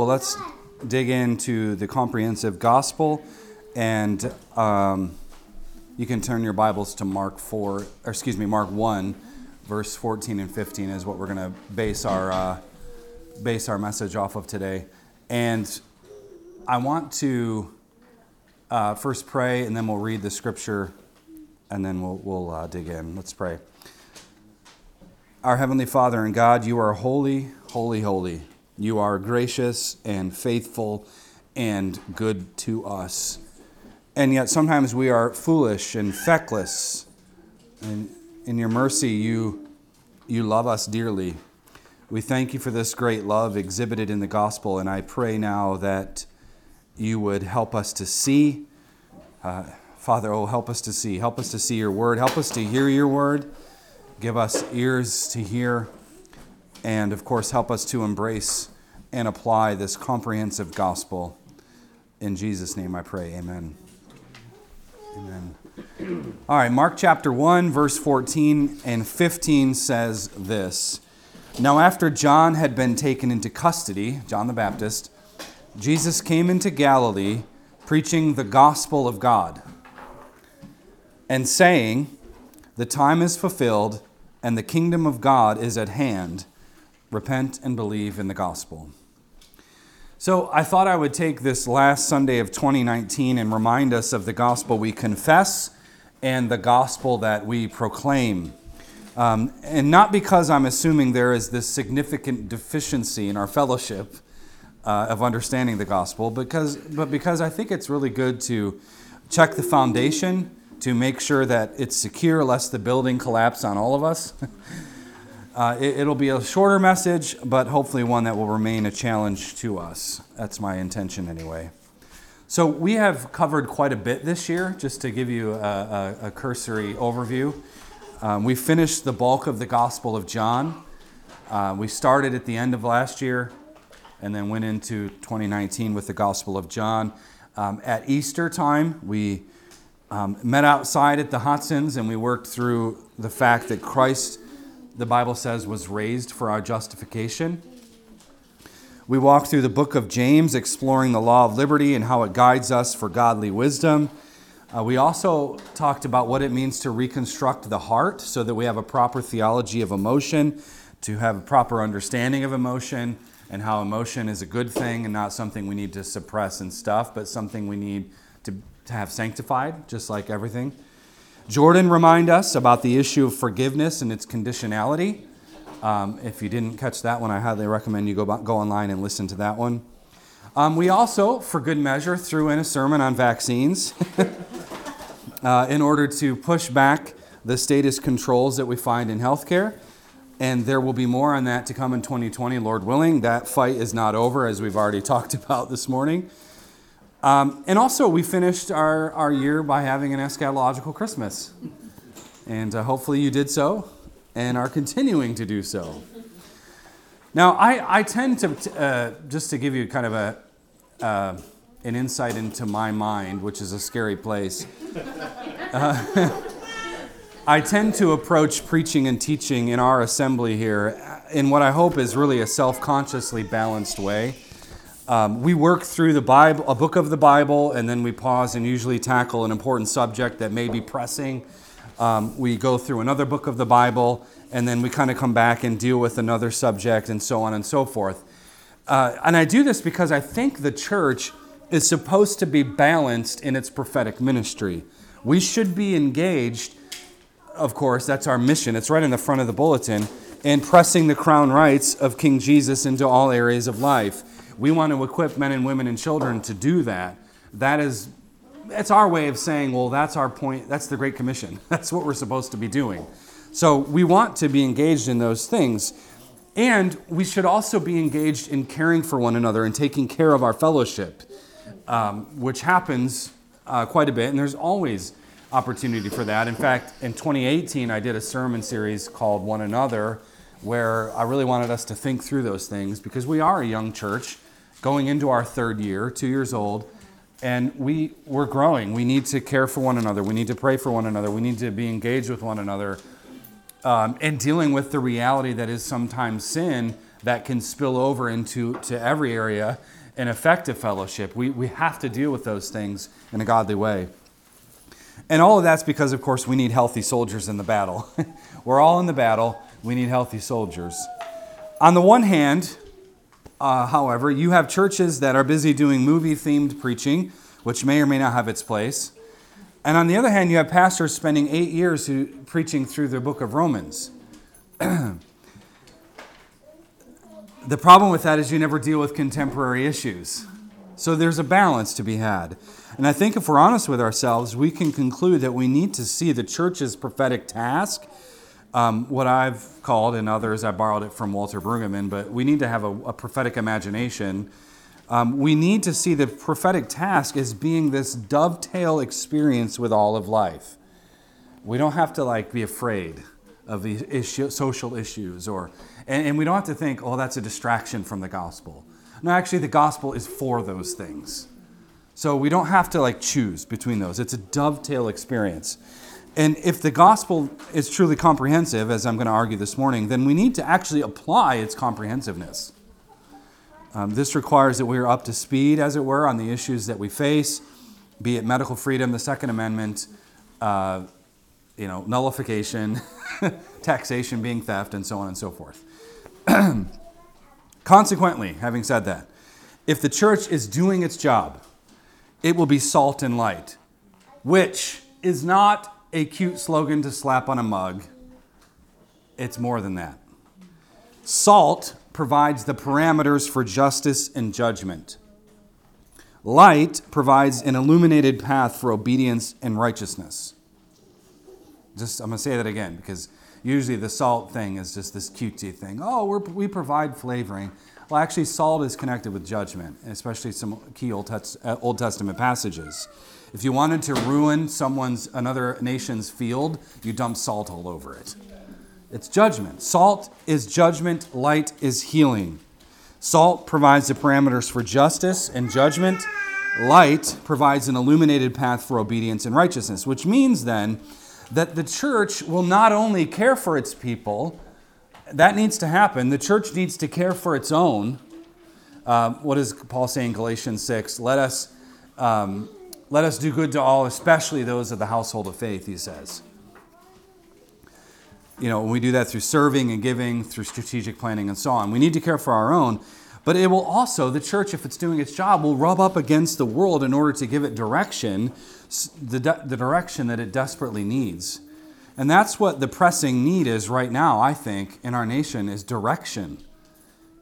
well, let's dig into the comprehensive gospel, and um, you can turn your Bibles to Mark 4, or excuse me, Mark 1, verse 14 and 15 is what we're going to base our, uh, base our message off of today. And I want to uh, first pray, and then we'll read the scripture, and then we'll, we'll uh, dig in. Let's pray. Our Heavenly Father and God, you are holy, holy, holy. You are gracious and faithful and good to us. And yet sometimes we are foolish and feckless. And in your mercy, you, you love us dearly. We thank you for this great love exhibited in the gospel, and I pray now that you would help us to see. Uh, Father, oh, help us to see. Help us to see your word. Help us to hear your word. Give us ears to hear and of course, help us to embrace and apply this comprehensive gospel. In Jesus' name I pray. Amen. Amen. All right, Mark chapter 1, verse 14 and 15 says this Now, after John had been taken into custody, John the Baptist, Jesus came into Galilee preaching the gospel of God and saying, The time is fulfilled and the kingdom of God is at hand repent and believe in the gospel. So I thought I would take this last Sunday of 2019 and remind us of the gospel we confess and the gospel that we proclaim. Um, and not because I'm assuming there is this significant deficiency in our fellowship uh, of understanding the gospel, because, but because I think it's really good to check the foundation to make sure that it's secure, lest the building collapse on all of us. Uh, it, will be a shorter message, but hopefully one that will remain a challenge to us. That's my intention, anyway. So, we have covered quite a bit this year, just to give you a, a, a cursory overview. Um, we finished the bulk of the Gospel of John. Uh, we started at the end of last year and then went into 2019 with the Gospel of John. Um, at Easter time, we um, met outside at the Hotsons and we worked through the fact that Christ the Bible says, was raised for our justification. We walk through the book of James, exploring the law of liberty and how it guides us for godly wisdom. Uh, we also talked about what it means to reconstruct the heart so that we have a proper theology of emotion, to have a proper understanding of emotion, and how emotion is a good thing and not something we need to suppress and stuff, but something we need to, to have sanctified, just like everything. Jordan remind us about the issue of forgiveness and its conditionality. Um, if you didn't catch that one, I highly recommend you go, go online and listen to that one. Um, we also, for good measure, threw in a sermon on vaccines uh, in order to push back the status controls that we find in healthcare. And there will be more on that to come in 2020, Lord willing. That fight is not over, as we've already talked about this morning. Um, and also, we finished our, our year by having an eschatological Christmas. And uh, hopefully, you did so and are continuing to do so. Now, I, I tend to, uh, just to give you kind of a, uh, an insight into my mind, which is a scary place, uh, I tend to approach preaching and teaching in our assembly here in what I hope is really a self consciously balanced way. Um, we work through the Bible, a book of the Bible, and then we pause and usually tackle an important subject that may be pressing. Um, we go through another book of the Bible, and then we kind of come back and deal with another subject, and so on and so forth. Uh, and I do this because I think the church is supposed to be balanced in its prophetic ministry. We should be engaged, of course, that's our mission. It's right in the front of the bulletin, in pressing the crown rights of King Jesus into all areas of life. We want to equip men and women and children to do that. That is, that's our way of saying, well, that's our point. That's the Great Commission. That's what we're supposed to be doing. So we want to be engaged in those things. And we should also be engaged in caring for one another and taking care of our fellowship, um, which happens uh, quite a bit. And there's always opportunity for that. In fact, in 2018, I did a sermon series called One Another, where I really wanted us to think through those things because we are a young church going into our third year, two years old, and we, we're growing. We need to care for one another. We need to pray for one another. We need to be engaged with one another um, and dealing with the reality that is sometimes sin that can spill over into to every area and affect effective fellowship. We, we have to deal with those things in a godly way. And all of that's because, of course, we need healthy soldiers in the battle. We're all in the battle. We need healthy soldiers. On the one hand, uh, however, you have churches that are busy doing movie themed preaching, which may or may not have its place. And on the other hand, you have pastors spending eight years who, preaching through the book of Romans. the problem with that is you never deal with contemporary issues. So there's a balance to be had. And I think if we're honest with ourselves, we can conclude that we need to see the church's prophetic task, um, what I've called, and others, I borrowed it from Walter Brueggemann, but we need to have a, a prophetic imagination um, we need to see the prophetic task as being this dovetail experience with all of life. We don't have to like be afraid of the issue, social issues, or and, and we don't have to think, oh, that's a distraction from the gospel. No, actually, the gospel is for those things. So we don't have to like choose between those. It's a dovetail experience. And if the gospel is truly comprehensive, as I'm going to argue this morning, then we need to actually apply its comprehensiveness. Um, this requires that we are up to speed, as it were, on the issues that we face, be it medical freedom, the Second Amendment, uh, you know, nullification, taxation being theft, and so on and so forth. Consequently, having said that, if the church is doing its job, it will be salt and light, which is not a cute slogan to slap on a mug. It's more than that. Salt provides the parameters for justice and judgment. Light provides an illuminated path for obedience and righteousness. Just, I'm going to say that again because usually the salt thing is just this cutesy thing. Oh, we provide flavoring. Well, actually, salt is connected with judgment, especially some key Old, uh, Old Testament passages. If you wanted to ruin someone's another nation's field, you dump salt all over it. It's judgment. Salt is judgment, light is healing. Salt provides the parameters for justice and judgment. Light provides an illuminated path for obedience and righteousness, which means then that the church will not only care for its people, that needs to happen. The church needs to care for its own. Uh, what does Paul say in Galatians 6? Let us, um, let us do good to all, especially those of the household of faith, he says you know, we do that through serving and giving, through strategic planning and so on. We need to care for our own, but it will also, the church, if it's doing its job, will rub up against the world in order to give it direction, the, the direction that it desperately needs. And that's what the pressing need is right now, I think, in our nation is direction.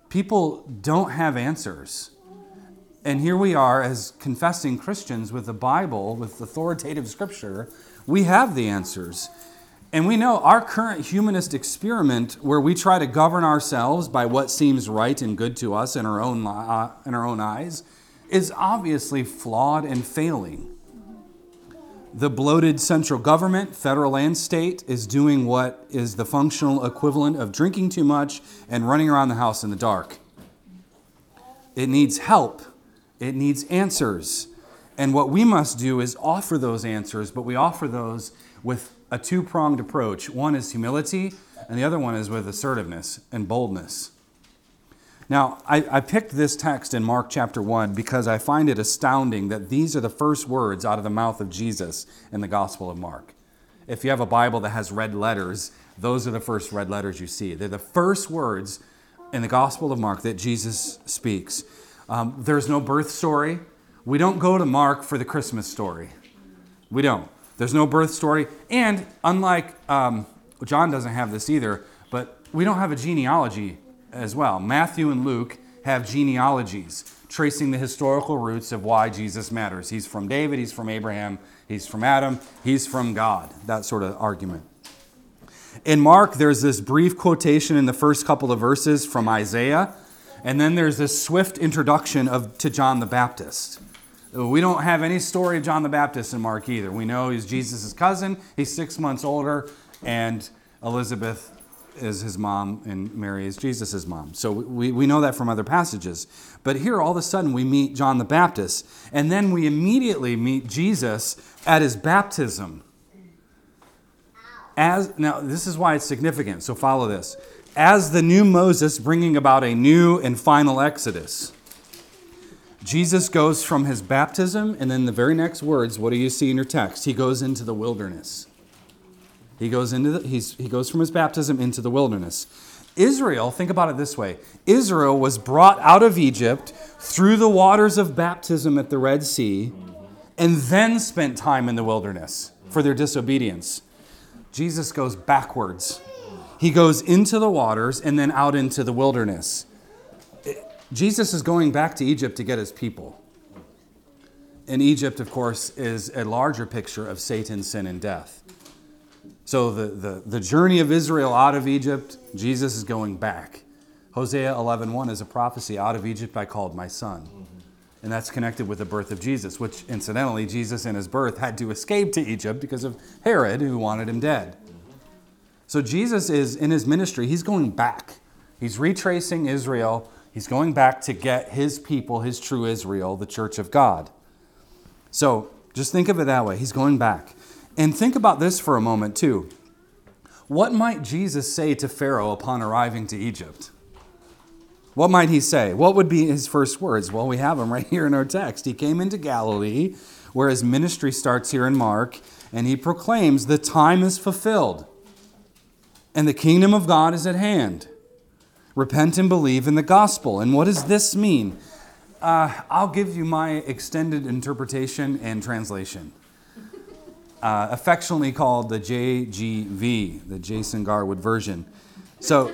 People don't have answers. And here we are as confessing Christians with the Bible, with authoritative scripture, we have the answers. And we know our current humanist experiment, where we try to govern ourselves by what seems right and good to us in our own, uh, in our own eyes, is obviously flawed and failing. The bloated central government, federal and state, is doing what is the functional equivalent of drinking too much and running around the house in the dark. It needs help, it needs answers. And what we must do is offer those answers, but we offer those with a two pronged approach. One is humility, and the other one is with assertiveness and boldness. Now, I, I, picked this text in Mark chapter 1 because I find it astounding that these are the first words out of the mouth of Jesus in the Gospel of Mark. If you have a Bible that has red letters, those are the first red letters you see. They're the first words in the Gospel of Mark that Jesus speaks. Um, there's no birth story. We don't go to Mark for the Christmas story. We don't. There's no birth story. And unlike um, John doesn't have this either, but we don't have a genealogy as well. Matthew and Luke have genealogies tracing the historical roots of why Jesus matters. He's from David, he's from Abraham, he's from Adam, he's from God. That sort of argument. In Mark, there's this brief quotation in the first couple of verses from Isaiah, and then there's this swift introduction of, to John the Baptist. We don't have any story of John the Baptist in Mark either. We know he's Jesus' cousin, he's six months older, and Elizabeth is his mom, and Mary is Jesus' mom. So we, we know that from other passages. But here, all of a sudden, we meet John the Baptist, and then we immediately meet Jesus at his baptism. As, now, this is why it's significant, so follow this. As the new Moses bringing about a new and final exodus. Jesus goes from his baptism, and then the very next words, what do you see in your text? He goes into the wilderness. He goes into the, he goes from his baptism into the wilderness. Israel, think about it this way Israel was brought out of Egypt through the waters of baptism at the Red Sea and then spent time in the wilderness for their disobedience. Jesus goes backwards. He goes into the waters and then out into the wilderness. Jesus is going back to Egypt to get his people. And Egypt, of course, is a larger picture of Satan's sin and death. So the, the, the journey of Israel out of Egypt, Jesus is going back. Hosea 11.1 is a prophecy, out of Egypt I called my son. And that's connected with the birth of Jesus, which incidentally, Jesus in his birth had to escape to Egypt because of Herod, who wanted him dead. So Jesus is in his ministry, he's going back. He's retracing Israel He's going back to get his people, his true Israel, the church of God. So just think of it that way. He's going back. And think about this for a moment, too. What might Jesus say to Pharaoh upon arriving to Egypt? What might he say? What would be his first words? Well, we have them right here in our text. He came into Galilee, where his ministry starts here in Mark, and he proclaims, The time is fulfilled, and the kingdom of God is at hand repent and believe in the gospel. And what does this mean? Uh, I'll give you my extended interpretation and translation. Uh, affectionately called the JGV, the Jason Garwood version. So,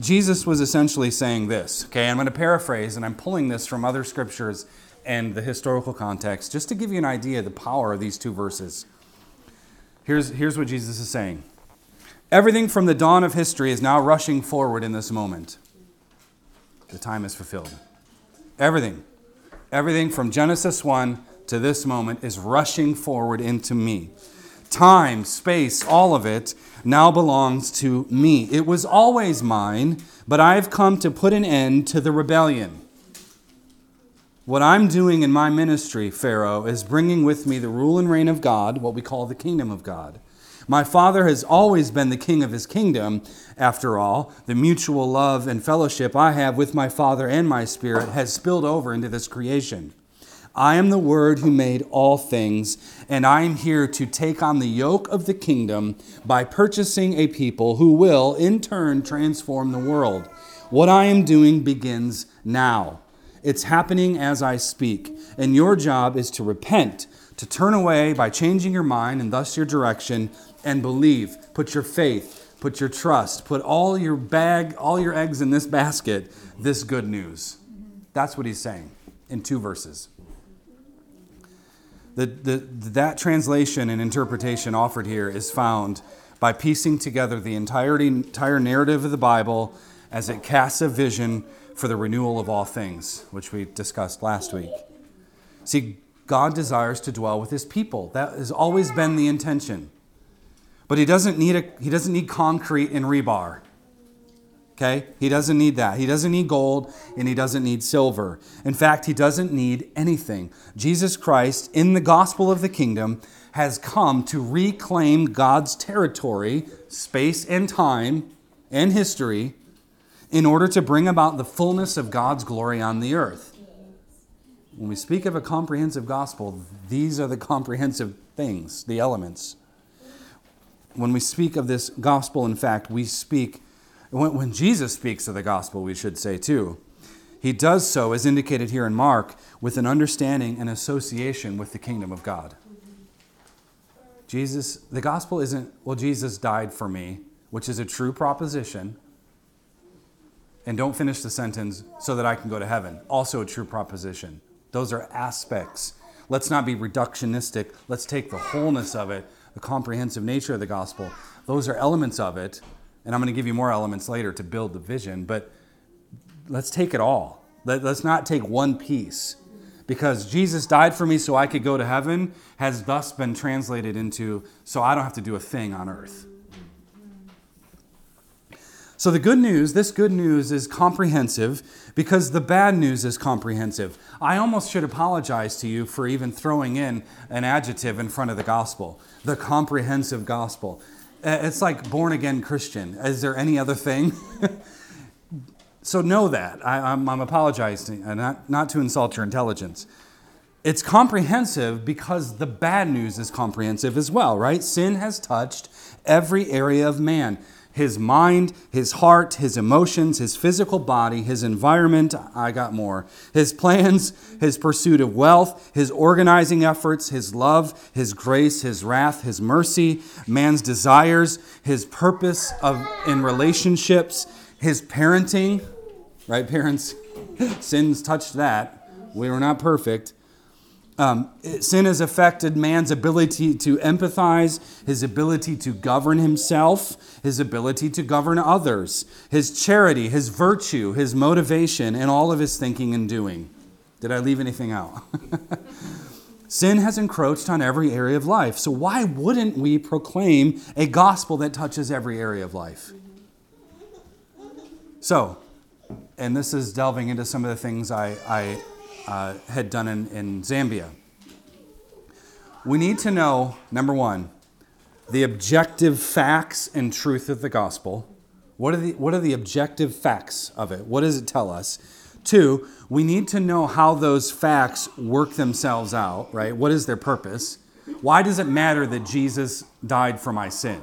Jesus was essentially saying this. Okay, I'm going to paraphrase, and I'm pulling this from other scriptures and the historical context just to give you an idea of the power of these two verses. Here's, here's what Jesus is saying Everything from the dawn of history is now rushing forward in this moment. The time is fulfilled. Everything, everything from Genesis 1 to this moment is rushing forward into me. Time, space, all of it now belongs to me. It was always mine, but I've come to put an end to the rebellion. What I'm doing in my ministry, Pharaoh, is bringing with me the rule and reign of God, what we call the kingdom of God. My Father has always been the king of his kingdom. After all, the mutual love and fellowship I have with my Father and my Spirit has spilled over into this creation. I am the Word who made all things, and I am here to take on the yoke of the kingdom by purchasing a people who will, in turn, transform the world. What I am doing begins now. It's happening as I speak, and your job is to repent, to turn away by changing your mind and thus your direction, and believe. Put your faith, put your trust, put all your bag, all your eggs in this basket, this good news. That's what he's saying in two verses. The, the, that translation and interpretation offered here is found by piecing together the entirety, entire narrative of the Bible as it casts a vision for the renewal of all things, which we discussed last week. See, God desires to dwell with his people. That has always been the intention. But he doesn't need a, he doesn't need concrete and rebar. Okay? He doesn't need that. He doesn't need gold and he doesn't need silver. In fact, he doesn't need anything. Jesus Christ, in the gospel of the kingdom, has come to reclaim God's territory, space and time and history, in order to bring about the fullness of God's glory on the earth. When we speak of a comprehensive gospel, these are the comprehensive things, the elements when we speak of this gospel, in fact, we speak, when, when Jesus speaks of the gospel, we should say too, he does so, as indicated here in Mark, with an understanding and association with the kingdom of God. Jesus, the gospel isn't, well, Jesus died for me, which is a true proposition. And don't finish the sentence so that I can go to heaven. Also a true proposition. Those are aspects. Let's not be reductionistic. Let's take the wholeness of it the comprehensive nature of the gospel. Those are elements of it, and I'm going to give you more elements later to build the vision, but let's take it all. Let, us not take one piece. Because Jesus died for me so I could go to heaven has thus been translated into so I don't have to do a thing on earth. So, the good news, this good news is comprehensive because the bad news is comprehensive. I almost should apologize to you for even throwing in an adjective in front of the gospel, the comprehensive gospel. Uh, It's like born again Christian. Is there any other thing? so know that. I, I'm, I'm apologizing, uh, not, not to insult your intelligence. It's comprehensive because the bad news is comprehensive as well, right? Sin has touched every area of man his mind, his heart, his emotions, his physical body, his environment. I got more. His plans, his pursuit of wealth, his organizing efforts, his love, his grace, his wrath, his mercy, man's desires, his purpose of in relationships, his parenting, right parents? Sin's touched that. We were not perfect. Um, sin has affected man's ability to empathize, his ability to govern himself, his ability to govern others, his charity, his virtue, his motivation, and all of his thinking and doing. Did I leave anything out? Sin has encroached on every area of life. So, why wouldn't we proclaim a gospel that touches every area of life? So, and this is delving into some of the things I, I uh, had done in, in Zambia. We need to know, number one, the objective facts and truth of the gospel. What are the, what are the objective facts of it? What does it tell us? Two, we need to know how those facts work themselves out, right? What is their purpose? Why does it matter that Jesus died for my sin?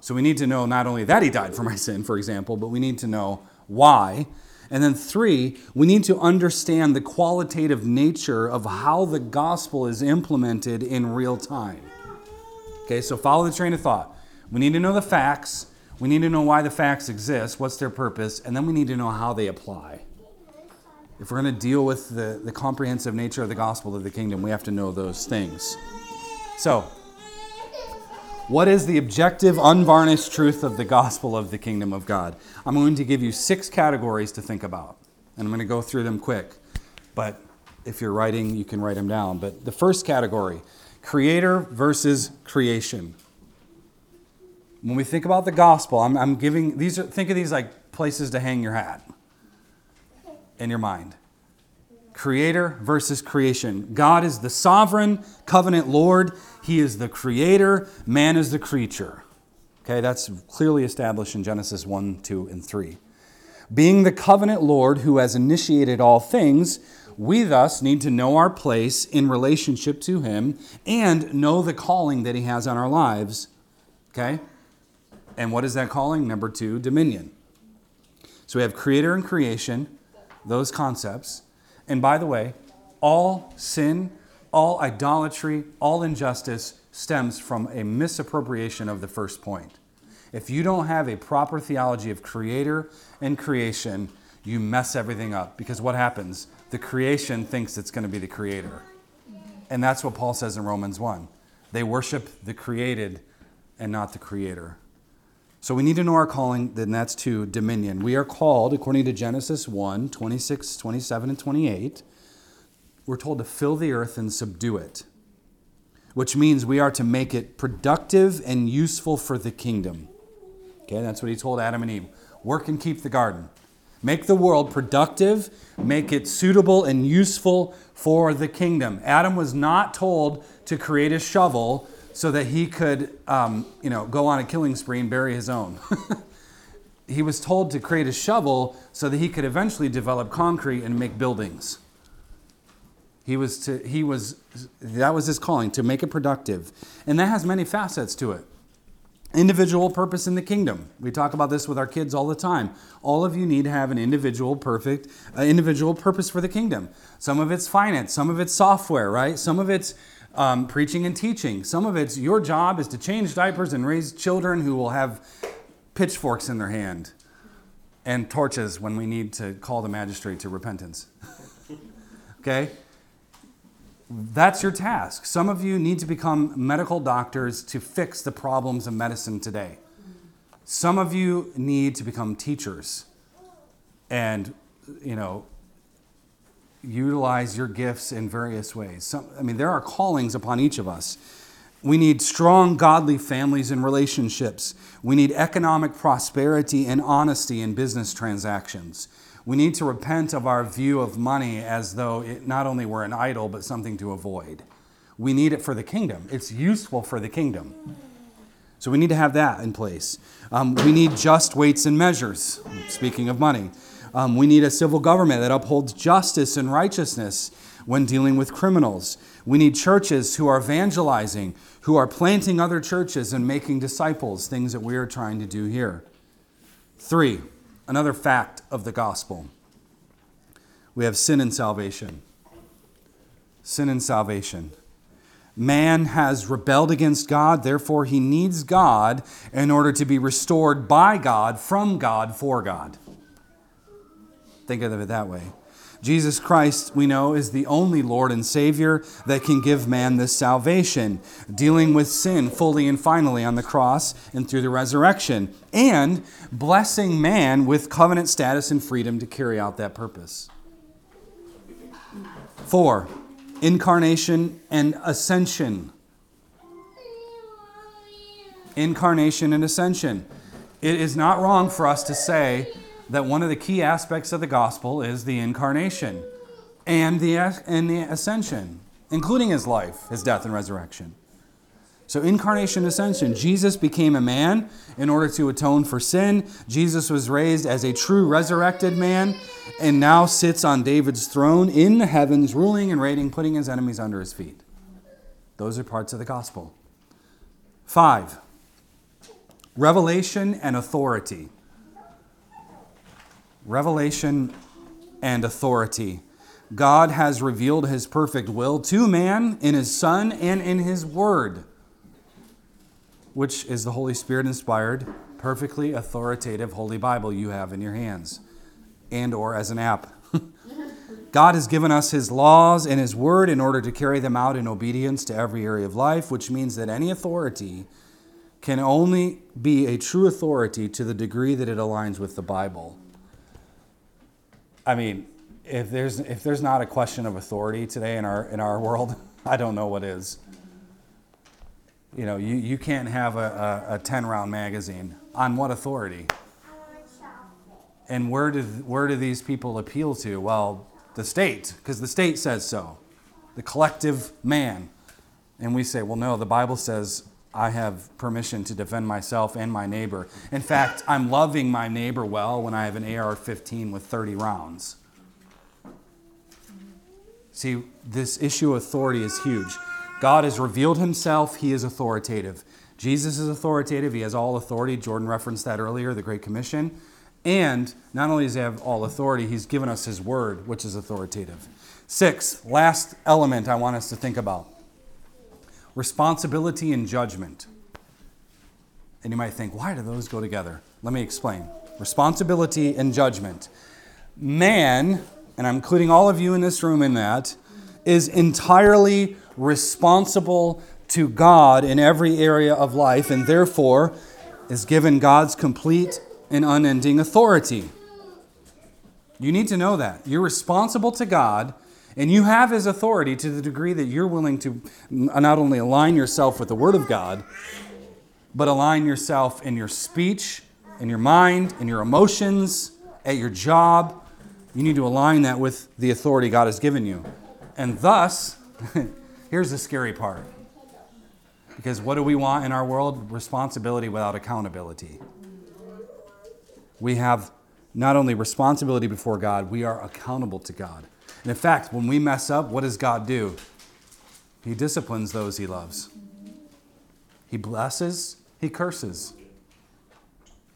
So we need to know not only that he died for my sin, for example, but we need to know why. And then, three, we need to understand the qualitative nature of how the gospel is implemented in real time. Okay, so follow the train of thought. We need to know the facts. We need to know why the facts exist, what's their purpose, and then we need to know how they apply. If we're going to deal with the, the comprehensive nature of the gospel of the kingdom, we have to know those things. So, what is the objective, unvarnished truth of the gospel of the kingdom of God? I'm going to give you six categories to think about, and I'm going to go through them quick. But if you're writing, you can write them down. But the first category creator versus creation. When we think about the gospel, I'm, I'm giving these are, think of these like places to hang your hat in your mind. Creator versus creation. God is the sovereign covenant Lord. He is the creator. Man is the creature. Okay, that's clearly established in Genesis 1, 2, and 3. Being the covenant Lord who has initiated all things, we thus need to know our place in relationship to Him and know the calling that He has on our lives. Okay? And what is that calling? Number two, dominion. So we have creator and creation, those concepts. And by the way, all sin, all idolatry, all injustice stems from a misappropriation of the first point. If you don't have a proper theology of creator and creation, you mess everything up because what happens? The creation thinks it's going to be the creator. And that's what Paul says in Romans 1. They worship the created and not the creator. So we need to know our calling, then that's to dominion. We are called, according to Genesis 1 26, 27, and 28, we're told to fill the earth and subdue it, which means we are to make it productive and useful for the kingdom. Okay, that's what he told Adam and Eve. Work and keep the garden. Make the world productive, make it suitable and useful for the kingdom. Adam was not told to create a shovel so that he could, um, you know, go on a killing spree and bury his own. he was told to create a shovel so that he could eventually develop concrete and make buildings. He was to, he was, that was his calling, to make it productive. And that has many facets to it. Individual purpose in the kingdom. We talk about this with our kids all the time. All of you need to have an individual perfect, uh, individual purpose for the kingdom. Some of it's finance, some of it's software, right? Some of it's um, preaching and teaching. Some of it's your job is to change diapers and raise children who will have pitchforks in their hand and torches when we need to call the magistrate to repentance. okay? That's your task. Some of you need to become medical doctors to fix the problems of medicine today. Some of you need to become teachers and, you know, utilize your gifts in various ways. Some, I mean, there are callings upon each of us. We need strong, godly families and relationships. We need economic prosperity and honesty in business transactions. We need to repent of our view of money as though it not only were an idol, but something to avoid. We need it for the kingdom, it's useful for the kingdom. So we need to have that in place. Um, we need just weights and measures, speaking of money. Um, we need a civil government that upholds justice and righteousness when dealing with criminals. We need churches who are evangelizing, who are planting other churches and making disciples, things that we are trying to do here. Three, another fact of the gospel we have sin and salvation. Sin and salvation. Man has rebelled against God, therefore, he needs God in order to be restored by God, from God, for God. Think of it that way. Jesus Christ, we know, is the only Lord and Savior that can give man this salvation, dealing with sin fully and finally on the cross and through the resurrection, and blessing man with covenant status and freedom to carry out that purpose. Four, incarnation and ascension. Incarnation and ascension. It is not wrong for us to say that one of the key aspects of the gospel is the incarnation and the, and the ascension, including his life, his death, and resurrection. So, incarnation, ascension. Jesus became a man in order to atone for sin. Jesus was raised as a true resurrected man and now sits on David's throne in the heavens, ruling and reigning, putting his enemies under his feet. Those are parts of the gospel. Five, revelation and authority revelation and authority. God has revealed his perfect will to man in his Son and in his Word, which is the Holy Spirit inspired, perfectly authoritative Holy Bible you have in your hands and or as an app. God has given us his laws and his word in order to carry them out in obedience to every area of life, which means that any authority can only be a true authority to the degree that it aligns with the Bible. I mean, if there's if there's not a question of authority today in our in our world, I don't know what is. You know, you, you can't have a, a, a 10 round magazine. On what authority? And where do, where do these people appeal to? Well, the state, because the state says so, the collective man. And we say, well, no, the Bible says I have permission to defend myself and my neighbor. In fact, I'm loving my neighbor well when I have an AR 15 with 30 rounds. See, this issue of authority is huge. God has revealed himself, he is authoritative. Jesus is authoritative, he has all authority. Jordan referenced that earlier, the Great Commission. And not only does he have all authority, he's given us his word, which is authoritative. Six, last element I want us to think about responsibility and judgment. And you might think, why do those go together? Let me explain. Responsibility and judgment. Man, and I'm including all of you in this room in that, is entirely responsible to God in every area of life and therefore is given God's complete and unending authority. You need to know that. You're responsible to God and you have His authority to the degree that you're willing to not only align yourself with the Word of God, but align yourself in your speech, in your mind, in your emotions, at your job. You need to align that with the authority God has given you. And thus, here's the scary part. Because what do we want in our world? Responsibility without accountability. We have not only responsibility before God, we are accountable to God. And in fact, when we mess up, what does God do? He disciplines those he loves. He blesses, he curses.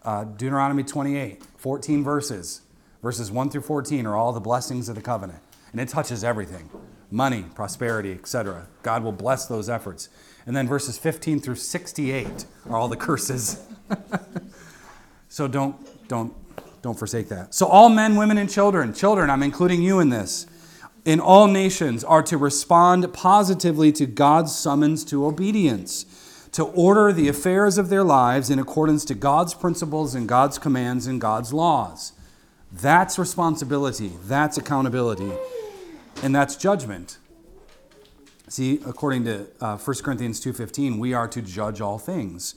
Uh, Deuteronomy 28, 14 verses. Verses 1 through 14 are all the blessings of the covenant. And it touches everything money, prosperity, etc. God will bless those efforts. And then verses 15 through 68 are all the curses. so don't, don't, don't forsake that. So, all men, women, and children, children, I'm including you in this in all nations are to respond positively to God's summons to obedience, to order the affairs of their lives in accordance to God's principles and God's commands and God's laws. That's responsibility, that's accountability, and that's judgment. See, according to uh, 1 Corinthians 2:15, we are to judge all things.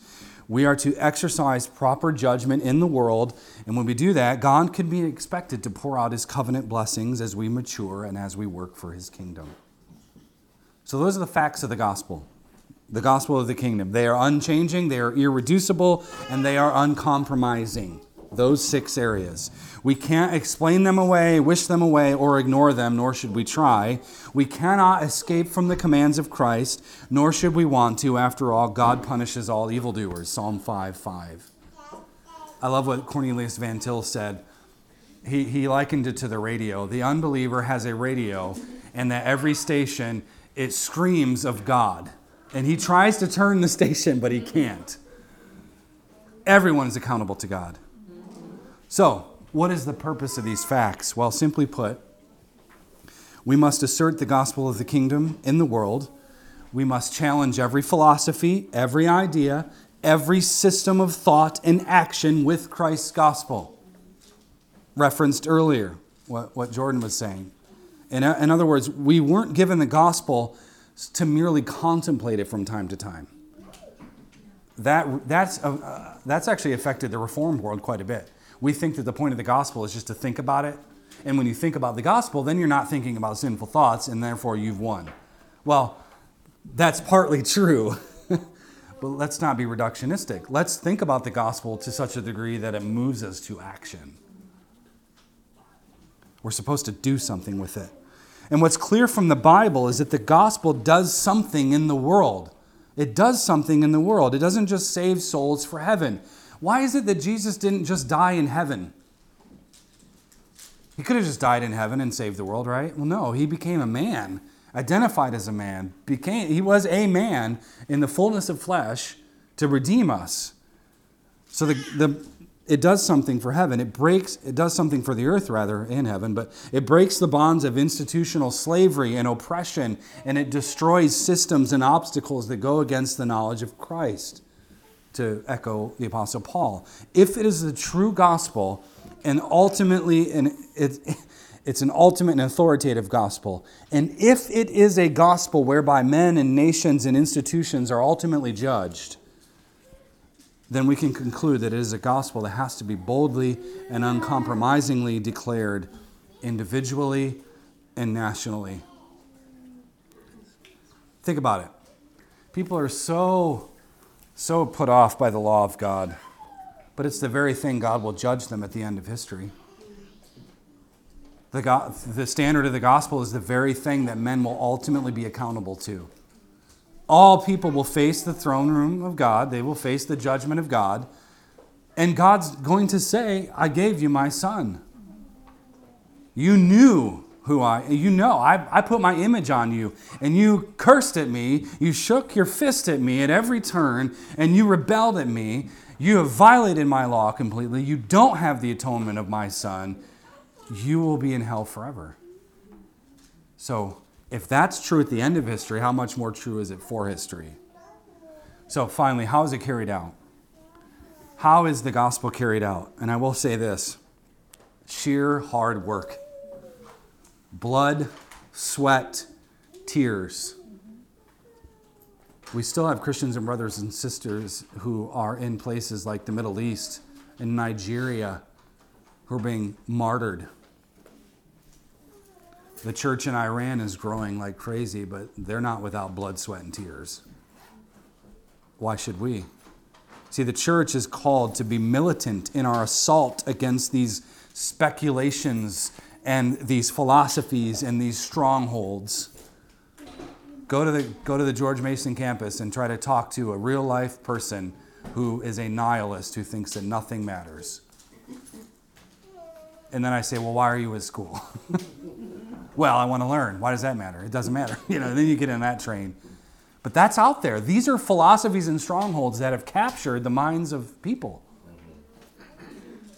We are to exercise proper judgment in the world, and when we do that, God can be expected to pour out his covenant blessings as we mature and as we work for his kingdom. So, those are the facts of the gospel. The gospel of the kingdom. They are unchanging, they are irreducible, and they are uncompromising. Those six areas. We can't explain them away, wish them away, or ignore them, nor should we try. We cannot escape from the commands of Christ, nor should we want to. After all, God punishes all evildoers. Psalm 5 5. I love what Cornelius Van Til said. He, he likened it to the radio. The unbeliever has a radio, and that every station, it screams of God. And he tries to turn the station, but he can't. Everyone is accountable to God. So, what is the purpose of these facts? Well, simply put, we must assert the gospel of the kingdom in the world. We must challenge every philosophy, every idea, every system of thought and action with Christ's gospel. Referenced earlier, what, what Jordan was saying. In, in other words, we weren't given the gospel to merely contemplate it from time to time. That, that's, uh, that's actually affected the Reformed world quite a bit we think that the point of the gospel is just to think about it. And when you think about the gospel, then you're not thinking about sinful thoughts, and therefore you've won. Well, that's partly true, but let's not be reductionistic. Let's think about the gospel to such a degree that it moves us to action. We're supposed to do something with it. And what's clear from the Bible is that the gospel does something in the world. It does something in the world. It doesn't just save souls for heaven. Why is it that Jesus didn't just die in heaven? He could have just died in heaven and saved the world, right? Well, no, he became a man, identified as a man, became he was a man in the fullness of flesh to redeem us. So the, the it does something for heaven. It breaks it does something for the earth rather in heaven, but it breaks the bonds of institutional slavery and oppression and it destroys systems and obstacles that go against the knowledge of Christ to echo the Apostle Paul. If it is the true gospel, and ultimately, and it, it's an ultimate and authoritative gospel, and if it is a gospel whereby men and nations and institutions are ultimately judged, then we can conclude that it is a gospel that has to be boldly and uncompromisingly declared individually and nationally. Think about it. People are so so put off by the law of God, but it's the very thing God will judge them at the end of history. The, God, the standard of the gospel is the very thing that men will ultimately be accountable to. All people will face the throne room of God, they will face the judgment of God, and God's going to say, I gave you my son. You knew who I, you know, I, I put my image on you, and you cursed at me, you shook your fist at me at every turn, and you rebelled at me. You have violated my law completely. You don't have the atonement of my son. You will be in hell forever. So, if that's true at the end of history, how much more true is it for history? So, finally, how is it carried out? How is the gospel carried out? And I will say this sheer hard work blood, sweat, tears. We still have Christians and brothers and sisters who are in places like the Middle East and Nigeria who are being martyred. The church in Iran is growing like crazy, but they're not without blood, sweat, and tears. Why should we? See, the church is called to be militant in our assault against these speculations and these philosophies and these strongholds. Go to the, go to the George Mason campus and try to talk to a real life person who is a nihilist who thinks that nothing matters. And then I say, Well, why are you at school? well, I want to learn. Why does that matter? It doesn't matter. You know, then you get in that train. But that's out there. These are philosophies and strongholds that have captured the minds of people.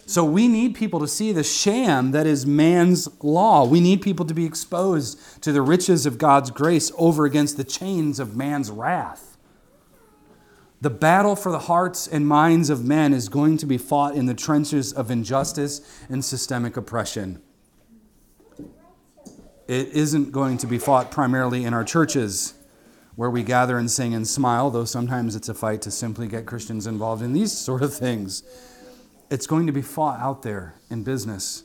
So we need people to see the sham that is man's law. We need people to be exposed to the riches of God's grace over against the chains of man's wrath. The battle for the hearts and minds of men is going to be fought in the trenches of injustice and systemic oppression. It isn't going to be fought primarily in our churches where we gather and sing and smile, though sometimes it's a fight to simply get Christians involved in these sort of things. It's going to be fought out there in business,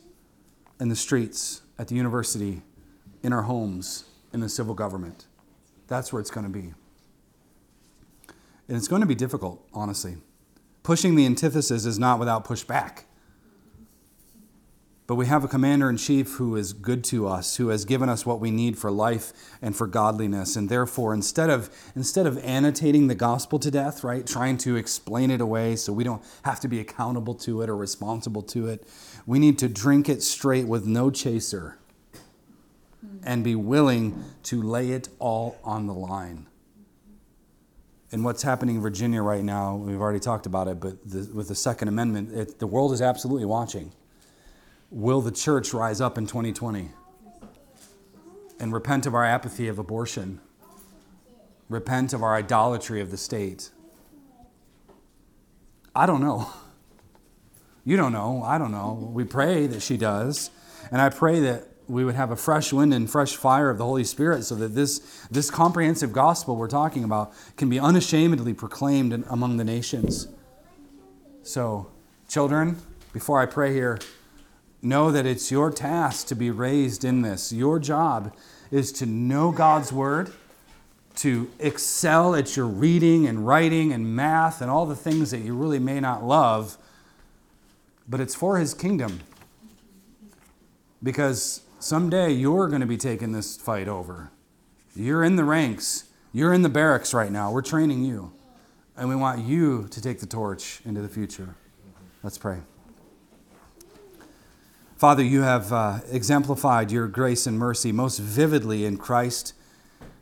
in the streets, at the university, in our homes, in the civil government. That's where it's going to be. And it's going to be difficult, honestly. Pushing the antithesis is not without pushback. But we have a commander in chief who is good to us, who has given us what we need for life and for godliness. And therefore, instead of, instead of annotating the gospel to death, right, trying to explain it away so we don't have to be accountable to it or responsible to it, we need to drink it straight with no chaser and be willing to lay it all on the line. And what's happening in Virginia right now, we've already talked about it, but the, with the Second Amendment, it, the world is absolutely watching. Will the church rise up in 2020 and repent of our apathy of abortion? Repent of our idolatry of the state? I don't know. You don't know. I don't know. We pray that she does. And I pray that we would have a fresh wind and fresh fire of the Holy Spirit so that this, this comprehensive gospel we're talking about can be unashamedly proclaimed among the nations. So, children, before I pray here, Know that it's your task to be raised in this. Your job is to know God's Word, to excel at your reading and writing and math and all the things that you really may not love, but it's for His kingdom. Because someday you're going to be taking this fight over. You're in the ranks, you're in the barracks right now. We're training you, and we want you to take the torch into the future. Let's pray. Father, you have uh, exemplified your grace and mercy most vividly in Christ,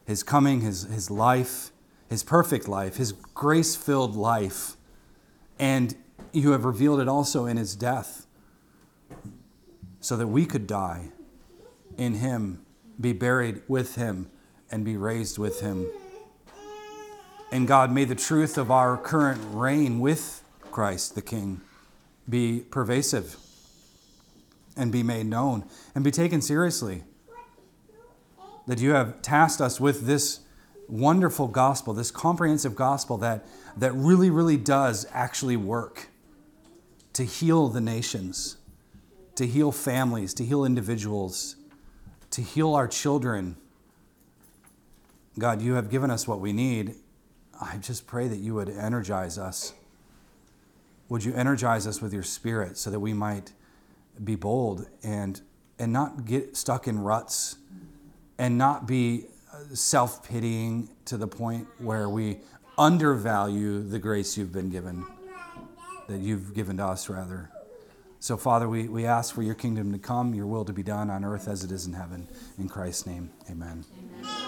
his coming, his, his life, his perfect life, his grace filled life. And you have revealed it also in his death so that we could die in him, be buried with him, and be raised with him. And God, may the truth of our current reign with Christ the King be pervasive and be made known and be taken seriously. That you have tasked us with this wonderful gospel, this comprehensive gospel that, that really, really does actually work to heal the nations, to heal families, to heal individuals, to heal our children. God, you have given us what we need. I just pray that you would energize us. Would you energize us with your spirit so that we might be bold and and not get stuck in ruts and not be self-pitying to the point where we undervalue the grace you've been given that you've given to us rather. So father we, we ask for your kingdom to come your will to be done on earth as it is in heaven. In christ's name amen, amen.